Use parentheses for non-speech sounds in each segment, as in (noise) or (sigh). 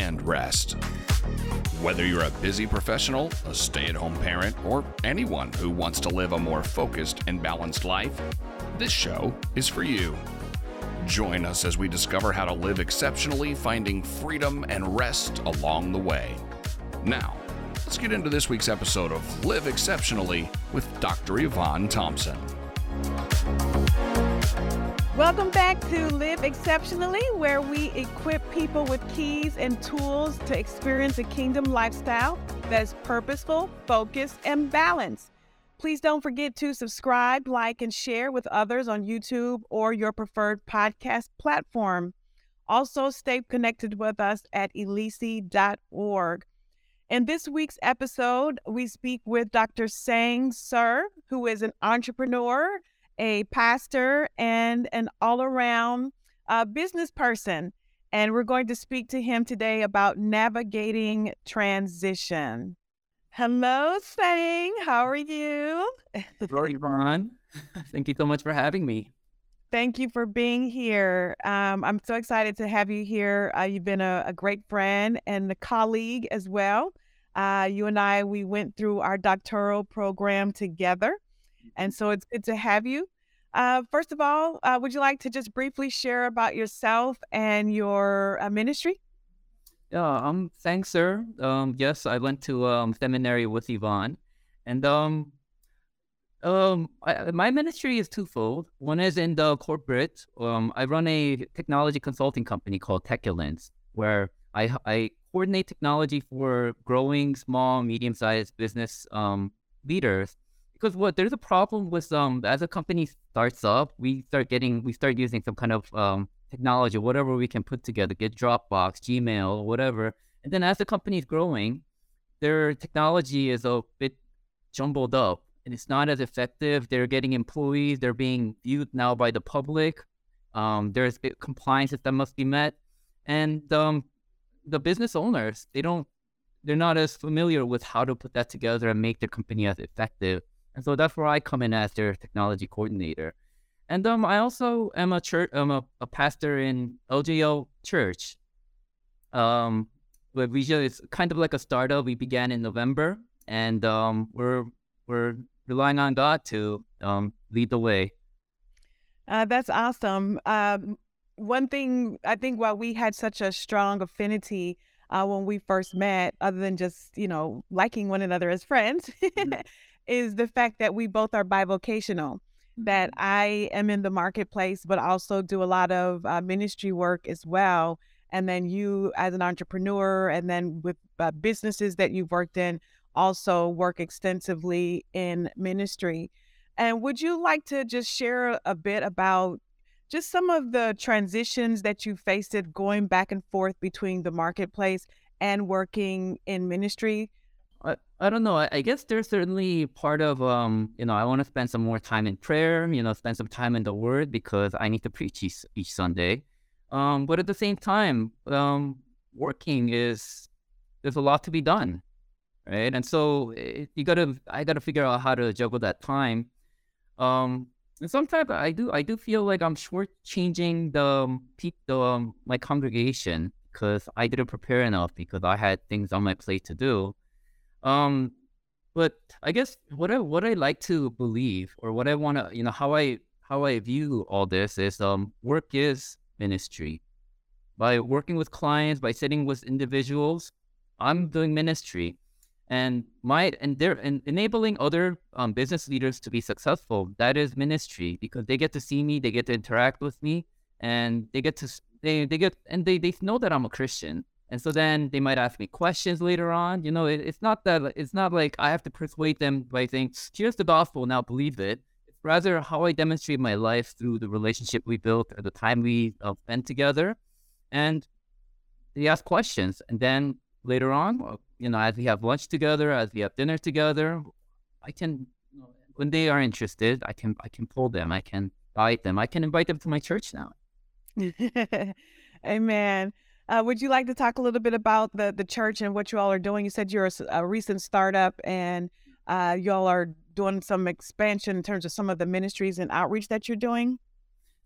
and rest? Whether you're a busy professional, a stay at home parent, or anyone who wants to live a more focused and balanced life, this show is for you. Join us as we discover how to live exceptionally, finding freedom and rest along the way. Now, let's get into this week's episode of Live Exceptionally with Dr. Yvonne Thompson. Welcome back to Live Exceptionally, where we equip people with keys and tools to experience a kingdom lifestyle that's purposeful, focused, and balanced. Please don't forget to subscribe, like, and share with others on YouTube or your preferred podcast platform. Also, stay connected with us at elici.org. In this week's episode, we speak with Dr. Sang Sur, who is an entrepreneur a pastor and an all around uh, business person. And we're going to speak to him today about navigating transition. Hello, Sang. How are you? Hello, Yvonne. (laughs) Thank you so much for having me. Thank you for being here. Um, I'm so excited to have you here. Uh, you've been a, a, great friend and a colleague as well. Uh, you and I, we went through our doctoral program together. And so it's good to have you. Uh, first of all, uh, would you like to just briefly share about yourself and your uh, ministry? Yeah, um, thanks, sir. Um, yes, I went to um, seminary with Yvonne, and um, um, I, my ministry is twofold. One is in the corporate. Um, I run a technology consulting company called Techulence, where I I coordinate technology for growing small, medium-sized business um leaders because what there's a problem with um as a company starts up, we start getting we start using some kind of um technology, whatever we can put together, get Dropbox, Gmail, whatever. And then as the company is growing, their technology is a bit jumbled up and it's not as effective. They're getting employees, they're being viewed now by the public. Um, there's compliances that must be met. And um, the business owners, they don't they're not as familiar with how to put that together and make their company as effective. And so that's where I come in as their technology coordinator. And um, I also am a church, I'm a, a pastor in LJO Church. Um, but we just, it's kind of like a startup. We began in November, and um, we're we're relying on God to um, lead the way. Uh, that's awesome. Um, one thing I think while we had such a strong affinity uh, when we first met, other than just you know liking one another as friends, mm-hmm. (laughs) is the fact that we both are bivocational. That mm-hmm. I am in the marketplace, but also do a lot of uh, ministry work as well. And then you, as an entrepreneur, and then with uh, businesses that you've worked in, also work extensively in ministry. And would you like to just share a bit about just some of the transitions that you faced it going back and forth between the marketplace and working in ministry? I, I don't know. I, I, guess there's certainly part of um, you know, I want to spend some more time in prayer, you know, spend some time in the word because I need to preach each, each Sunday. Um, but at the same time, um, working is there's a lot to be done, right? And so it, eh, you gotta, I gotta figure out how to juggle that time. Um, and sometimes I do, I do feel like I'm shortchanging the um, the um, my congregation because I didn't prepare enough because I had things on my plate to do. Um, but I guess what I what I like to believe, or what I want to, you know, how I how I view all this is, um, work is ministry. By working with clients, by sitting with individuals, I'm doing ministry, and my and they're and enabling other um, business leaders to be successful. That is ministry because they get to see me, they get to interact with me, and they get to they they get and they they know that I'm a Christian. And so then they might ask me questions later on. You know, it, it's not that it's not like I have to persuade them by saying, "Here's the gospel, now believe it." It's rather how I demonstrate my life through the relationship we built or the time we uh, spent together, and they ask questions. And then later on, you know, as we have lunch together, as we have dinner together, I can when they are interested, I can I can pull them, I can guide them, I can invite them to my church now. (laughs) Amen. Uh, would you like to talk a little bit about the the church and what you all are doing? You said you're a, a recent startup and uh, y'all are doing some expansion in terms of some of the ministries and outreach that you're doing.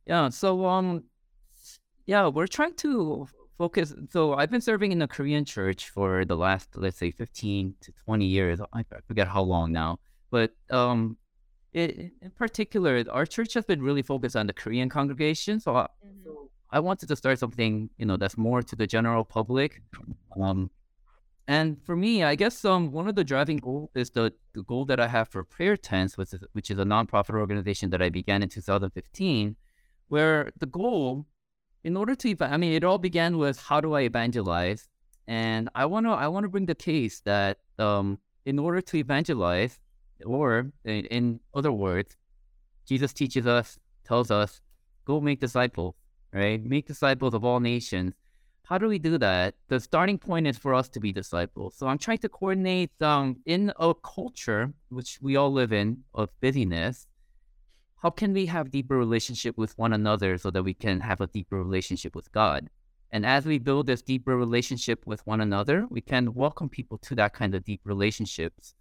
Yeah. So um, yeah, we're trying to focus. So I've been serving in the Korean church for the last, let's say, 15 to 20 years. I forget how long now. But um, it, in particular, our church has been really focused on the Korean congregation. So mm-hmm. I wanted to start something, you know, that's more to the general public. Um, and for me, I guess um, one of the driving goals is the, the goal that I have for Prayer Tents, which is, which is a nonprofit organization that I began in 2015, where the goal in order to, I mean, it all began with how do I evangelize, and I want to, I want to bring the case that um, in order to evangelize, or in, in other words, Jesus teaches us, tells us, go make disciples, right? Make disciples of all nations. How do we do that? The starting point is for us to be disciples. So I'm trying to coordinate um, in a culture which we all live in of busyness how can we have deeper relationship with one another so that we can have a deeper relationship with God? And as we build this deeper relationship with one another, we can welcome people to that kind of deep relationships.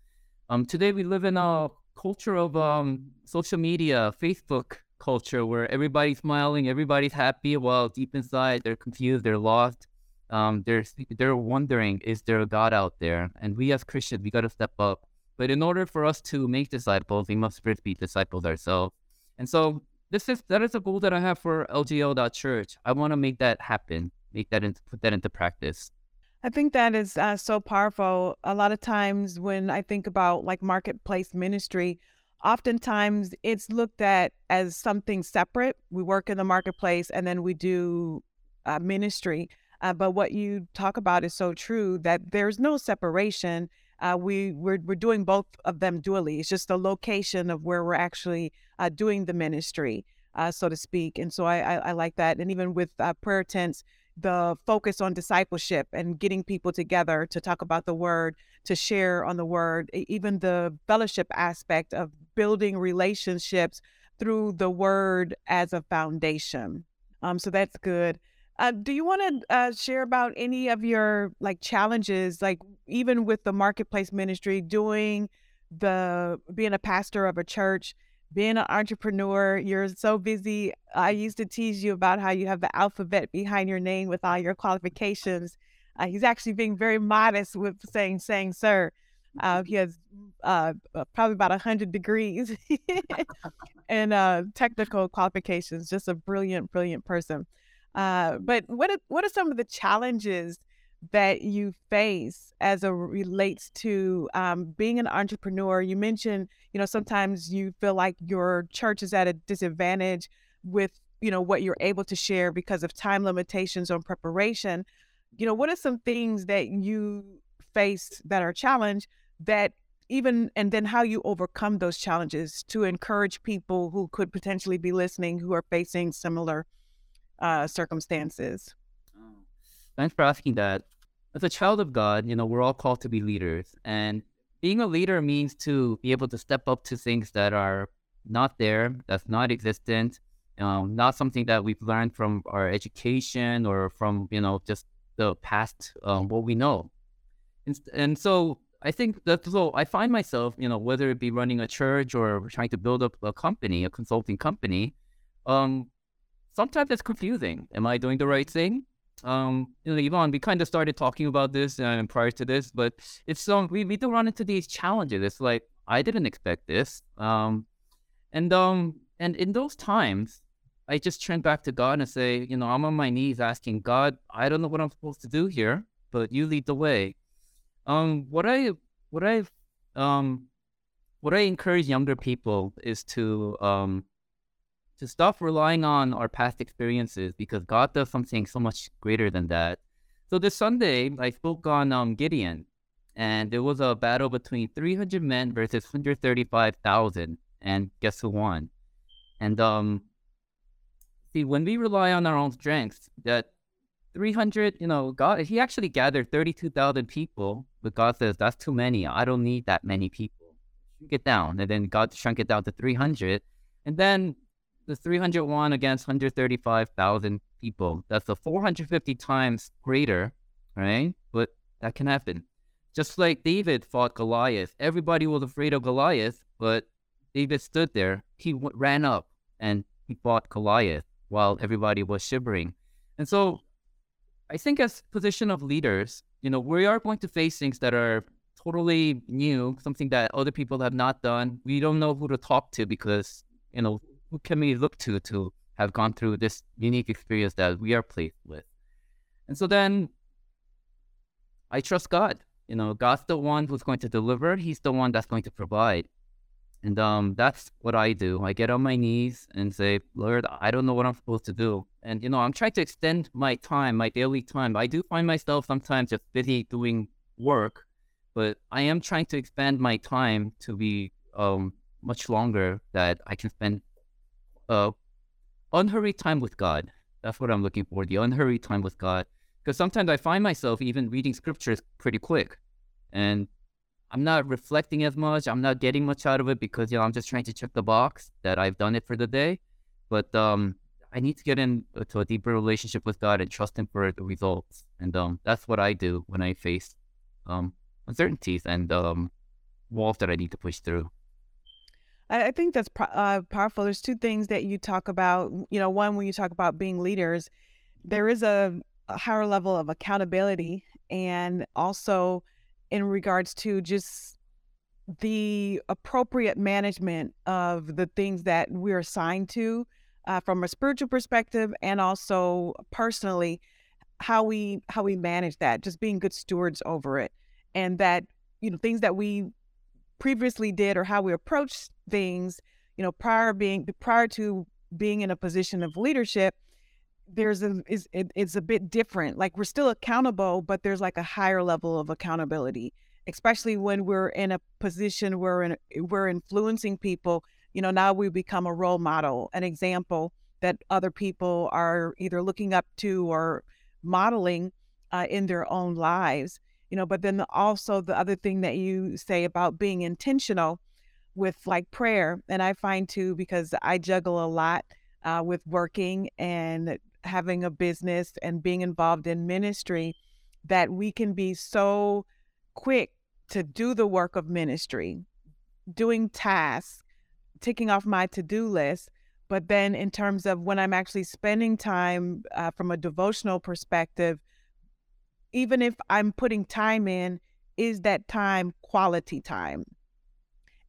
Um, today we live in a culture of um, social media, Facebook culture, where everybody's smiling, everybody's happy, while deep inside they're confused, they're lost. Um, they're they're wondering, is there a God out there? And we as Christians, we got to step up. But in order for us to make disciples, we must first be disciples ourselves. And so this is that is a goal that I have for LGL.church. I want to make that happen, make that into put that into practice. I think that is uh, so powerful. A lot of times when I think about like marketplace ministry, oftentimes it's looked at as something separate. We work in the marketplace and then we do uh, ministry. Uh, but what you talk about is so true that there's no separation uh, we we're, we're doing both of them dually. It's just the location of where we're actually uh, doing the ministry, uh, so to speak. And so I, I, I like that. And even with uh, prayer tents, the focus on discipleship and getting people together to talk about the word, to share on the word, even the fellowship aspect of building relationships through the word as a foundation. Um, so that's good. Uh, do you want to uh, share about any of your like challenges, like even with the marketplace ministry, doing the being a pastor of a church, being an entrepreneur? You're so busy. I used to tease you about how you have the alphabet behind your name with all your qualifications. Uh, he's actually being very modest with saying saying sir. Uh, he has uh, uh probably about a hundred degrees (laughs) and uh, technical qualifications. Just a brilliant, brilliant person. Uh, but what are, what are some of the challenges that you face as it relates to um, being an entrepreneur? You mentioned, you know, sometimes you feel like your church is at a disadvantage with, you know, what you're able to share because of time limitations on preparation. You know, what are some things that you face that are challenge that even and then how you overcome those challenges to encourage people who could potentially be listening who are facing similar uh, circumstances. Oh, thanks for asking that. As a child of God, you know, we're all called to be leaders. And being a leader means to be able to step up to things that are not there, that's not existent, um, not something that we've learned from our education or from, you know, just the past, um, what we know. And, and so I think that so I find myself, you know, whether it be running a church or trying to build up a company, a consulting company, um, sometimes it's confusing. Am I doing the right thing? Um, you know, Yvonne, we kind of started talking about this uh, prior to this, but it's um, we, we do run into these challenges. It's like I didn't expect this. Um, and um, and in those times, I just turn back to God and say, you know, I'm on my knees asking God, I don't know what I'm supposed to do here, but you lead the way. Um, what I what I um what I encourage younger people is to um to stop relying on our past experiences because God does something so much greater than that. So this Sunday, I spoke on um, Gideon, and there was a battle between 300 men versus 135,000, and guess who won? And um, see, when we rely on our own strengths, that 300, you know, God, He actually gathered 32,000 people, but God says that's too many. I don't need that many people. shrink it down. And then God shrunk it down to 300. And then the 301 against 135,000 people. That's a 450 times greater, right? But that can happen. Just like David fought Goliath, everybody was afraid of Goliath, but David stood there. He w- ran up and he fought Goliath while everybody was shivering. And so I think as position of leaders, you know, we are going to face things that are totally new, something that other people have not done. We don't know who to talk to because, you know, who can we look to to have gone through this unique experience that we are placed with? And so then I trust God. You know, God's the one who's going to deliver. He's the one that's going to provide. And um, that's what I do. I get on my knees and say, Lord, I don't know what I'm supposed to do. And, you know, I'm trying to extend my time, my daily time. I do find myself sometimes just busy doing work, but I am trying to expand my time to be um, much longer that I can spend uh, unhurried time with God. That's what I'm looking for, the unhurried time with God. Because sometimes I find myself even reading scriptures pretty quick. And I'm not reflecting as much. I'm not getting much out of it because you know I'm just trying to check the box that I've done it for the day. But um, I need to get into a deeper relationship with God and trust Him for the results. And um, that's what I do when I face um, uncertainties and um, walls that I need to push through. I think that's uh, powerful. There's two things that you talk about. You know, one when you talk about being leaders, there is a, a higher level of accountability, and also in regards to just the appropriate management of the things that we're assigned to uh, from a spiritual perspective and also personally how we how we manage that just being good stewards over it and that you know things that we previously did or how we approached things you know prior being prior to being in a position of leadership there's a is it, it's a bit different. Like we're still accountable but there's like a higher level of accountability especially when we're in a position where we're, in, we're influencing people. You know now we become a role model an example that other people are either looking up to or modeling uh, in their own lives. You know but then also the other thing that you say about being intentional with like prayer and i find too because i juggle a lot uh, with working and having a business and being involved in ministry that we can be so quick to do the work of ministry, doing tasks, ticking off my to do list. But then, in terms of when I'm actually spending time uh, from a devotional perspective, even if I'm putting time in, is that time quality time?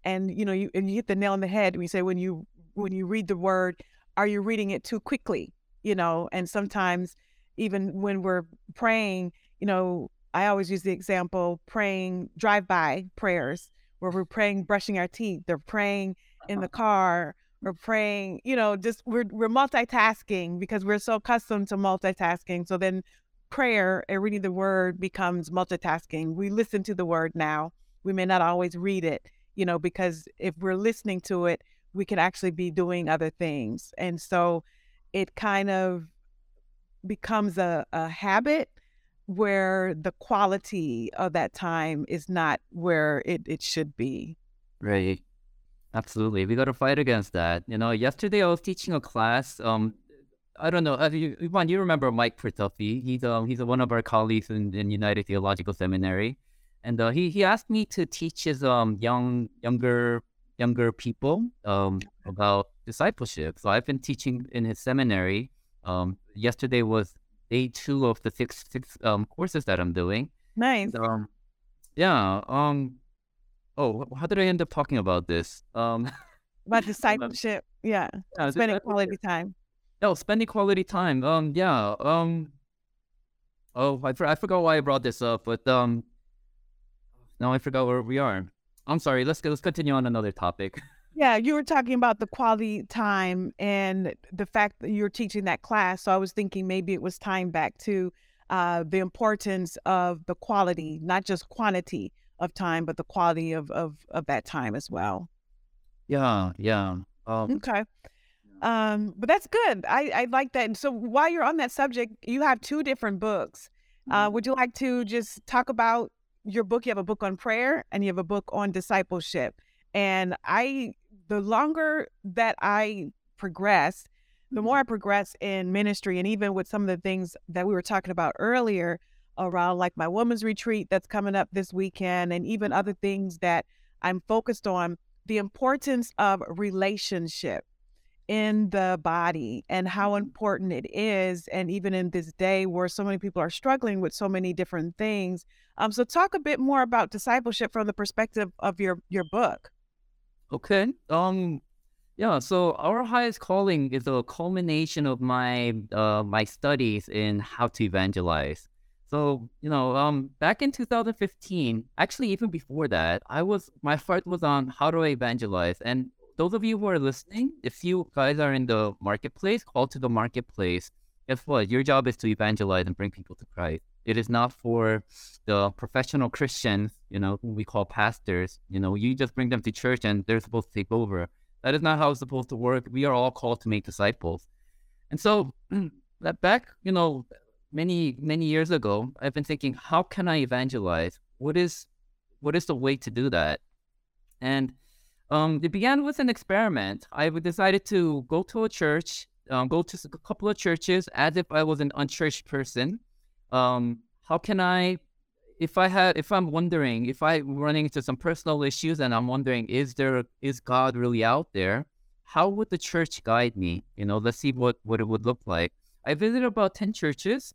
And you know, you and you hit the nail on the head when you say when you when you read the word, are you reading it too quickly? You know, and sometimes even when we're praying, you know, I always use the example praying drive by prayers where we're praying brushing our teeth, they're praying in the uh-huh. car, we're praying, you know, just we're we're multitasking because we're so accustomed to multitasking. So then prayer and reading the word becomes multitasking. We listen to the word now. We may not always read it, you know, because if we're listening to it, we can actually be doing other things. And so it kind of becomes a, a habit where the quality of that time is not where it, it should be. Right. Absolutely. We got to fight against that. You know, yesterday I was teaching a class. Um, I don't know. You, Yvonne, you remember Mike Pertuffy? He's um he's one of our colleagues in, in United Theological Seminary, and uh, he he asked me to teach his um young younger younger people um about discipleship. So I've been teaching in his seminary. Um, yesterday was day two of the six six um courses that I'm doing. Nice. Um, yeah. Um. Oh, how did I end up talking about this? Um. (laughs) About discipleship. yeah. yeah. Spending quality time. Oh, spending quality time. Um. Yeah. Um. Oh, I, I forgot why I brought this up, but um. Now I forgot where we are. I'm sorry. Let's let's continue on another topic. (laughs) Yeah, you were talking about the quality time and the fact that you're teaching that class. So I was thinking maybe it was time back to uh, the importance of the quality, not just quantity of time, but the quality of of, of that time as well. Yeah, yeah. Um, okay. Um, but that's good. I, I like that. And so while you're on that subject, you have two different books. Uh, mm-hmm. would you like to just talk about your book? You have a book on prayer and you have a book on discipleship And I, the longer that I progress, the more mm-hmm. I progress in ministry, and even with some of the things that we were talking about earlier around like my women's retreat that's coming up this weekend, and even other things that I'm focused on, the importance of relationship in the body and how mm-hmm. important it is. And even in this day where so many people are struggling with so many different things. Um, so talk a bit more about discipleship from the perspective of your your book. Okay. Um yeah, so our highest calling is a culmination of my uh my studies in how to evangelize. So, you know, um back in 2015, actually even before that, I was my heart was on how to evangelize and those of you who are listening, if you guys are in the marketplace, call to the marketplace. Guess what? Your job is to evangelize and bring people to Christ. It is not for the professional Christians, you know, who we call pastors. You know, you just bring them to church and they're supposed to take over. That is not how it's supposed to work. We are all called to make disciples. And so (clears throat) that back, you know, many, many years ago, I've been thinking, how can I evangelize? What is what is the way to do that? And um, it began with an experiment. I decided to go to a church, um, go to a couple of churches as if I was an unchurched person. Um, how can I, if I had, if I'm wondering, if I'm running into some personal issues and I'm wondering, is there, is God really out there? How would the church guide me? You know, let's see what, what it would look like. I visited about 10 churches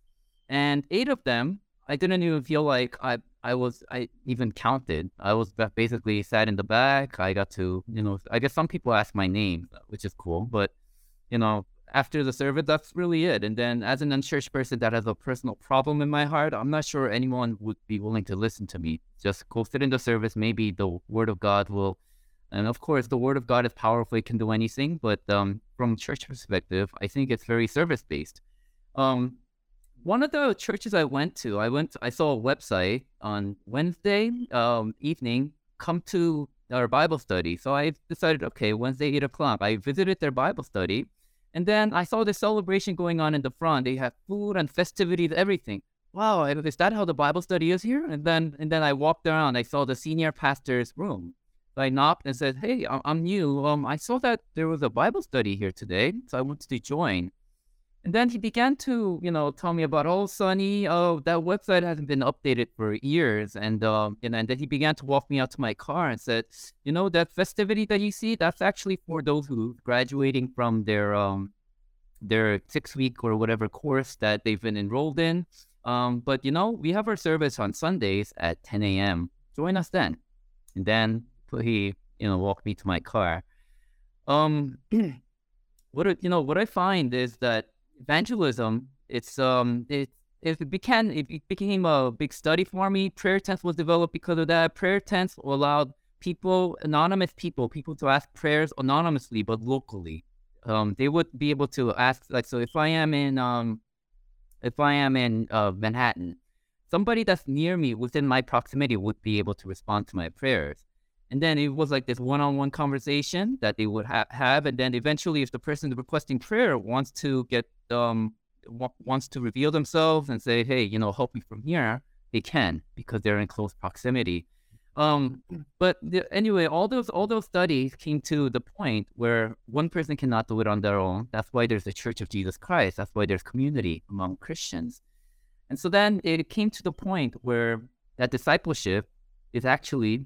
and eight of them, I didn't even feel like I I was I even counted. I was basically sat in the back. I got to you know I guess some people ask my name, which is cool. But you know after the service, that's really it. And then as an unchurched person that has a personal problem in my heart, I'm not sure anyone would be willing to listen to me. Just go sit in the service. Maybe the word of God will. And of course, the word of God is powerful; it can do anything. But um, from church perspective, I think it's very service based. Um, one of the churches I went to, I went, I saw a website on Wednesday um, evening. Come to our Bible study. So I decided, okay, Wednesday eight o'clock. I visited their Bible study, and then I saw the celebration going on in the front. They have food and festivities, everything. Wow, is that how the Bible study is here? And then, and then I walked around. I saw the senior pastor's room. So I knocked and said, "Hey, I'm new. Um, I saw that there was a Bible study here today, so I wanted to join." And then he began to, you know, tell me about, oh, Sonny, oh, that website hasn't been updated for years. And, um, and then he began to walk me out to my car and said, you know, that festivity that you see, that's actually for those who graduating from their, um, their six week or whatever course that they've been enrolled in. Um, but, you know, we have our service on Sundays at 10 a.m. Join us then. And then he, you know, walked me to my car. Um, (clears throat) what, you know, what I find is that evangelism, it's um it it became it became a big study for me. Prayer tents was developed because of that. Prayer tents allowed people, anonymous people, people to ask prayers anonymously but locally. Um, they would be able to ask like so if I am in um if I am in uh, Manhattan, somebody that's near me within my proximity would be able to respond to my prayers. And then it was like this one-on-one conversation that they would ha- have, and then eventually, if the person requesting prayer wants to get um w- wants to reveal themselves and say, "Hey, you know, help me from here," they can because they're in close proximity. Um, but the, anyway, all those all those studies came to the point where one person cannot do it on their own. That's why there's the Church of Jesus Christ. That's why there's community among Christians. And so then it came to the point where that discipleship is actually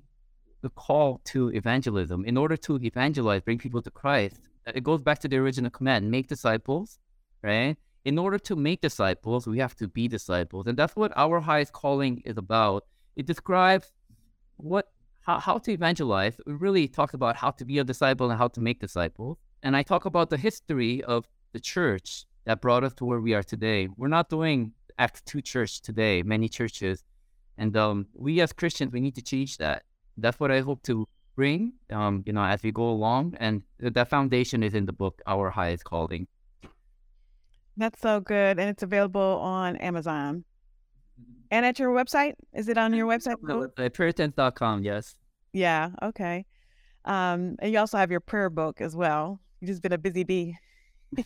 the call to evangelism. In order to evangelize, bring people to Christ, it goes back to the original command make disciples, right? In order to make disciples, we have to be disciples. And that's what our highest calling is about. It describes what how, how to evangelize. It really talks about how to be a disciple and how to make disciples. And I talk about the history of the church that brought us to where we are today. We're not doing Acts 2 church today, many churches. And um, we as Christians, we need to change that that's what I hope to bring, um, you know, as we go along. And that foundation is in the book, Our Highest Calling. That's so good. And it's available on Amazon. And at your website? Is it on your website? Prayertents.com, yes. Yeah, okay. Um, and you also have your prayer book as well. You've just been a busy bee. (laughs)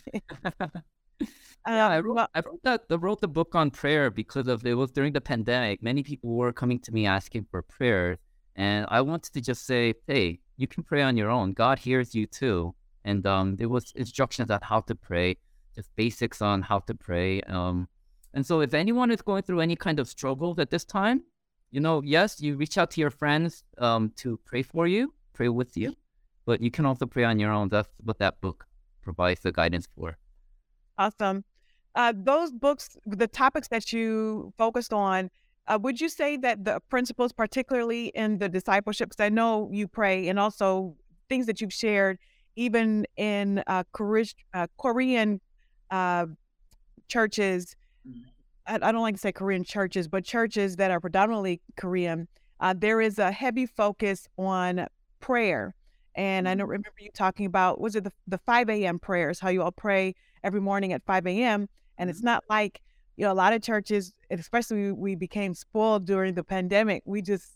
(laughs) yeah, I wrote, I wrote that. I wrote the book on prayer because of it was during the pandemic. Many people were coming to me asking for prayers, and I wanted to just say, hey, you can pray on your own. God hears you too. And um, there was instructions on how to pray, just basics on how to pray. Um, and so if anyone is going through any kind of struggles at this time, you know, yes, you reach out to your friends um, to pray for you, pray with you, but you can also pray on your own. That's what that book provides the guidance for. Awesome. Uh, those books, the topics that you focused on, uh, would you say that the principles, particularly in the discipleship, because I know you pray, and also things that you've shared, even in uh, uh Korean uh, churches, mm-hmm. I, I, don't like to say Korean churches, but churches that are predominantly Korean, uh, there is a heavy focus on prayer. And I know, mm-hmm. remember you talking about, was it the, the 5 a.m. prayers, how you all pray every morning at 5 a.m. And it's mm-hmm. not like you know, a lot of churches, especially we became spoiled during the pandemic. We just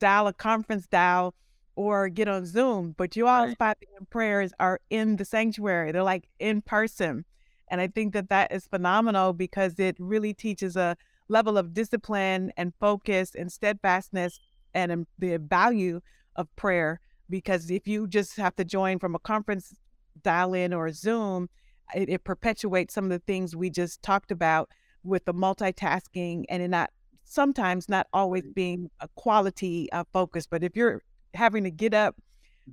dial a conference dial or get on Zoom. But you all right. 5 a.m. prayers are in the sanctuary. They're like in person. And I think that that is phenomenal because it really teaches a level of discipline and focus and steadfastness and um, the value of prayer. Because if you just have to join from a conference dial in or Zoom, it, it perpetuates some of the things we just talked about with the multitasking and in not sometimes not always being a quality uh, focus. But if you're having to get up,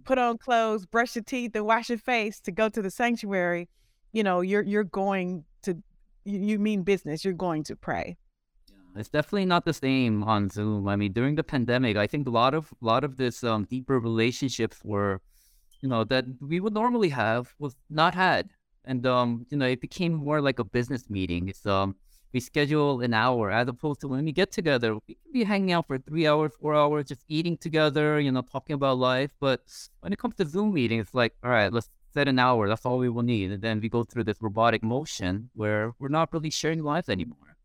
put on clothes, brush your teeth, and wash your face to go to the sanctuary, you know, you're you're going to you, you mean business. You're going to pray. It's definitely not the same on Zoom. I mean, during the pandemic, I think a lot of a lot of this um, deeper relationships were, you know, that we would normally have was not had, and um, you know, it became more like a business meeting. It's um, we schedule an hour as opposed to when we get together, we can be hanging out for three hours, four hours, just eating together, you know, talking about life. But when it comes to Zoom meetings, it's like, all right, let's set an hour. That's all we will need. And then we go through this robotic motion where we're not really sharing lives anymore.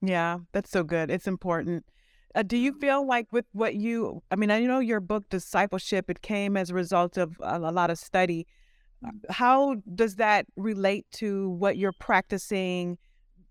Yeah, that's so good. It's important. Uh, do you feel like with what you, I mean, I know your book, Discipleship, it came as a result of a, a lot of study. Uh, how does that relate to what you're practicing?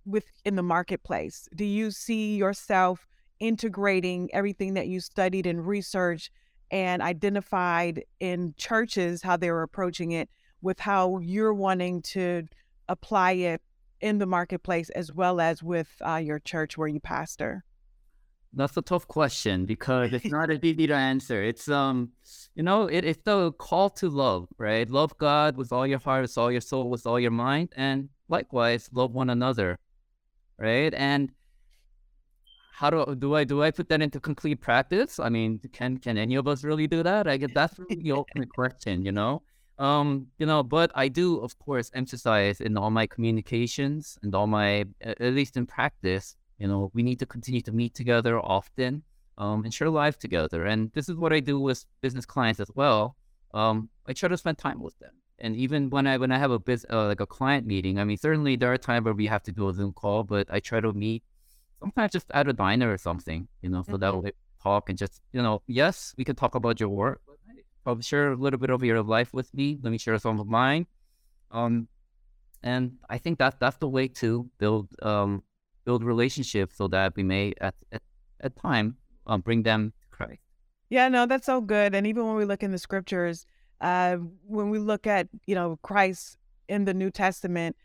Within the marketplace? Do you see yourself integrating everything that you studied and researched and identified in churches how they were approaching it with how you're wanting to apply it in the marketplace as well as with uh, your church where you pastor? That's a tough question because it's not as (laughs) easy to answer. It's um, you know, it, it's the call to love, right? Love God with all your heart, with all your soul, with all your mind, and likewise love one another right? And how do do I do I put that into complete practice? I mean, can can any of us really do that? I guess that's really the ultimate (laughs) question, you know. Um, you know, but I do, of course, emphasize in all my communications and all my, at least in practice, you know, we need to continue to meet together often, um, and share life together. And this is what I do with business clients as well. Um, I try to spend time with them and even when I when I have a biz uh, like a client meeting, I mean certainly there are times where we have to do a Zoom call, but I try to meet sometimes just at a diner or something, you know, so mm-hmm. that we talk and just you know, yes, we can talk about your work, but probably share a little bit of your life with me. Let me share some of mine. Um, and I think that that's the way to build um build relationships so that we may at at, at time um, bring them to Christ. Yeah, no, that's so good. And even when we look in the scriptures, uh, when we look at, you know, Christ in the New Testament,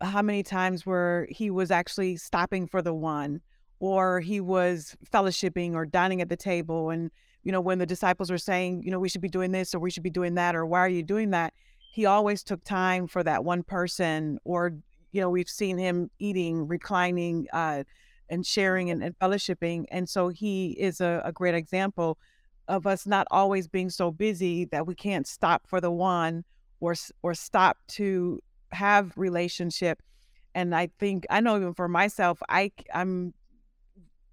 how many times where he was actually stopping for the one or he was fellowshipping or dining at the table and you know when the disciples were saying you know we should be doing this or we should be doing that or why are you doing that? He always took time for that one person or you know we've seen him eating reclining uh, and sharing and, and fellowshipping and so he is a, a great example of us not always being so busy that we can't stop for the one or or stop to have relationship. And i think i know even for myself i i'm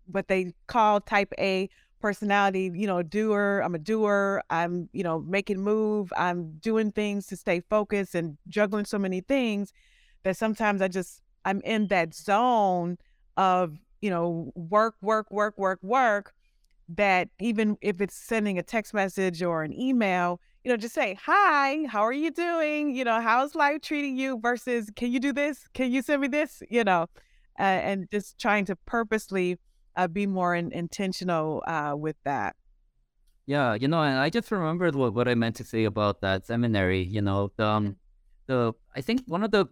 what they call type a personality you know doer i'm a doer i'm you know making move i'm doing things to stay focused and juggling so many things that sometimes i just i'm in that zone of you know work work work work work that even if it's sending a text message or an email, you know, just say, Hi, how are you doing? You know, how's life treating you versus can you do this? Can you send me this? You know, uh, and just trying to purposely uh, be more in, intentional uh, with that. Yeah, you know, and I just remembered what, what I meant to say about that seminary. You know, the, um, the I think one of the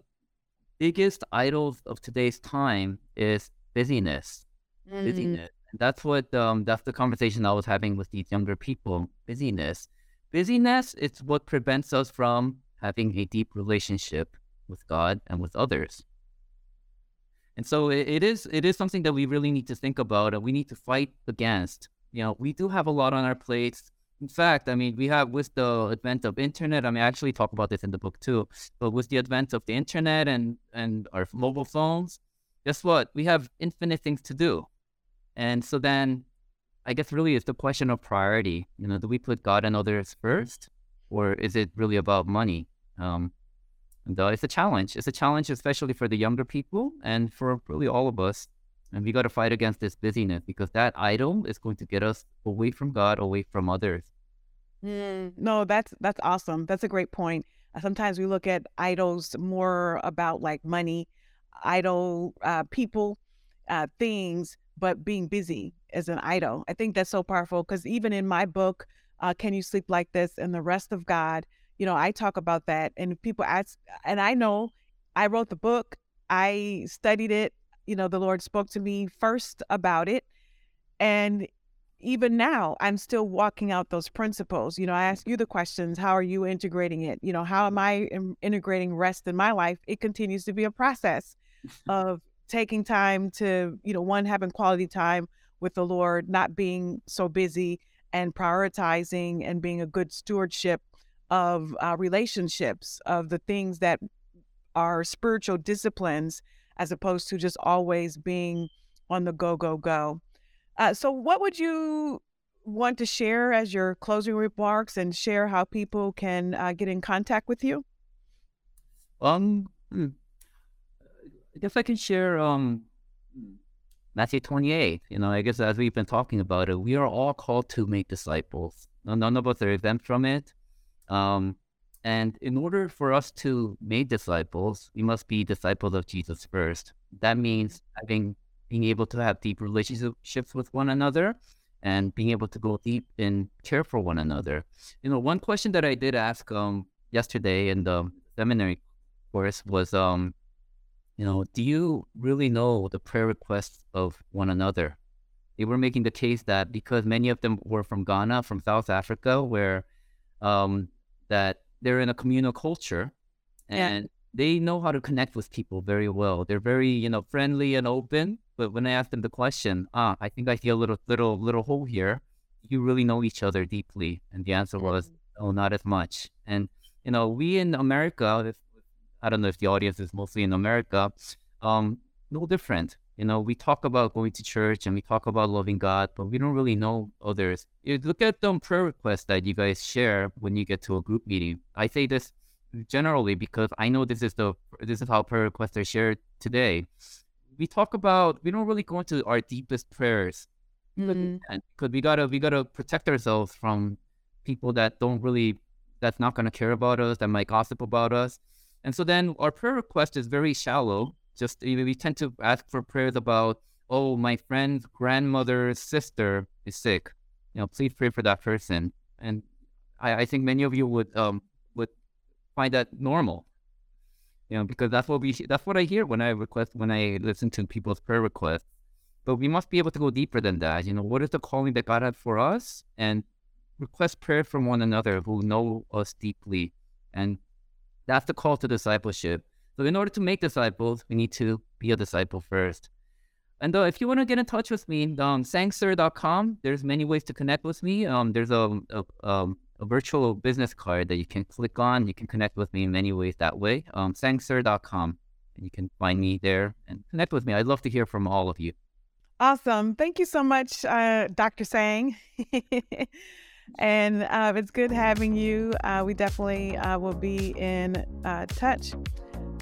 biggest idols of today's time is busyness. Mm. Busyness. That's what um that's the conversation I was having with these younger people. Busyness. Busyness is what prevents us from having a deep relationship with God and with others. And so it, it is it is something that we really need to think about and we need to fight against. You know, we do have a lot on our plates. In fact, I mean, we have with the advent of internet. I mean, I actually talk about this in the book too. But with the advent of the internet and and our mobile phones, guess what? We have infinite things to do. And so then, I guess really it's the question of priority. You know, do we put God and others first, or is it really about money? Um, uh, it's a challenge. It's a challenge, especially for the younger people and for really all of us. And we got to fight against this busyness because that idol is going to get us away from God, away from others. Mm, no, that's that's awesome. That's a great point. Uh, Sometimes we look at idols more about like money, idol uh, people, uh, things, but being busy is an idol. I think that's so powerful because even in my book, uh, "Can You Sleep Like This?" and the rest of God, you know, I talk about that, and people ask, and I know I wrote the book, I studied it. You know, the Lord spoke to me first about it, and even now i'm still walking out those principles you know i ask you the questions how are you integrating it you know how am i integrating rest in my life it continues to be a process (laughs) of taking time to you know one having quality time with the lord not being so busy and prioritizing and being a good stewardship of uh, relationships of the things that are spiritual disciplines as opposed to just always being on the go go go uh, so, what would you want to share as your closing remarks and share how people can uh, get in contact with you? Um, hmm. I guess I can share um Matthew 28. You know, I guess as we've been talking about it, we are all called to make disciples. None of us are exempt from it. Um, and in order for us to make disciples, we must be disciples of Jesus first. That means having being able to have deep relationships with one another and being able to go deep in care for one another. You know, one question that I did ask um yesterday in the seminary course was um, you know, do you really know the prayer requests of one another? They were making the case that because many of them were from Ghana, from South Africa, where um that they're in a communal culture Yeah. and they know how to connect with people very well. They're very, you know, friendly and open. But when I asked them the question, ah, I think I see a little little little hole here. You really know each other deeply, and the answer was, oh, not as much. And you know, we in America, if, I don't know if the audience is mostly in America, um, no different. You know, we talk about going to church and we talk about loving God, but we don't really know others. You look at the prayer requests that you guys share when you get to a group meeting. I say this generally because I know this is the this is how prayer requests are shared today. We talk about we don't really go into our deepest prayers Mhm. because we gotta we gotta protect ourselves from people that don't really that's not gonna care about us that might gossip about us, and so then our prayer request is very shallow. Just we tend to ask for prayers about oh my friend's grandmother's sister is sick, you know please pray for that person, and I, I think many of you would um would find that normal. You know, because that's what we that's what I hear when I request when I listen to people's prayer requests but we must be able to go deeper than that. You know, what is the calling that God had for us? And request prayer from one another who know us deeply. And that's the call to discipleship. So, in order to make disciples, we need to be a disciple first. And uh, if you want to get in touch with me, um, sangsur.com, there's many ways to connect with me. Um, there's a, a, um, a virtual business card that you can click on. You can connect with me in many ways that way. Um, sangsur.com. And you can find me there and connect with me. I'd love to hear from all of you. Awesome. Thank you so much, uh, Dr. Sang. (laughs) and uh, it's good having you. Uh, we definitely uh, will be in uh, touch.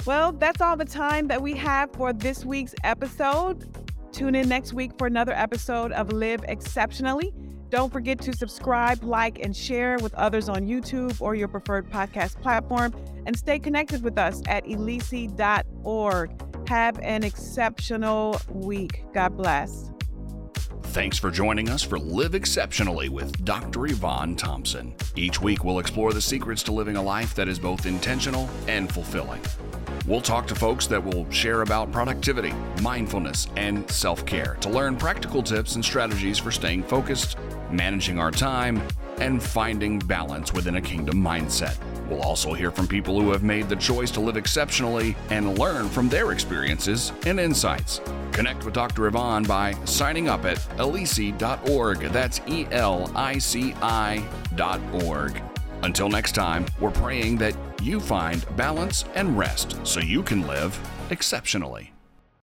Well, that's all the time that we have for this week's episode. Tune in next week for another episode of Live Exceptionally. Don't forget to subscribe, like, and share with others on YouTube or your preferred podcast platform. And stay connected with us at elici.org. Have an exceptional week. God bless. Thanks for joining us for Live Exceptionally with Dr. Yvonne Thompson. Each week, we'll explore the secrets to living a life that is both intentional and fulfilling. We'll talk to folks that will share about productivity, mindfulness, and self care to learn practical tips and strategies for staying focused, managing our time, and finding balance within a kingdom mindset. We'll also hear from people who have made the choice to live exceptionally and learn from their experiences and insights. Connect with Dr. Yvonne by signing up at elici.org. That's E L I C I.org. Until next time, we're praying that you find balance and rest so you can live exceptionally.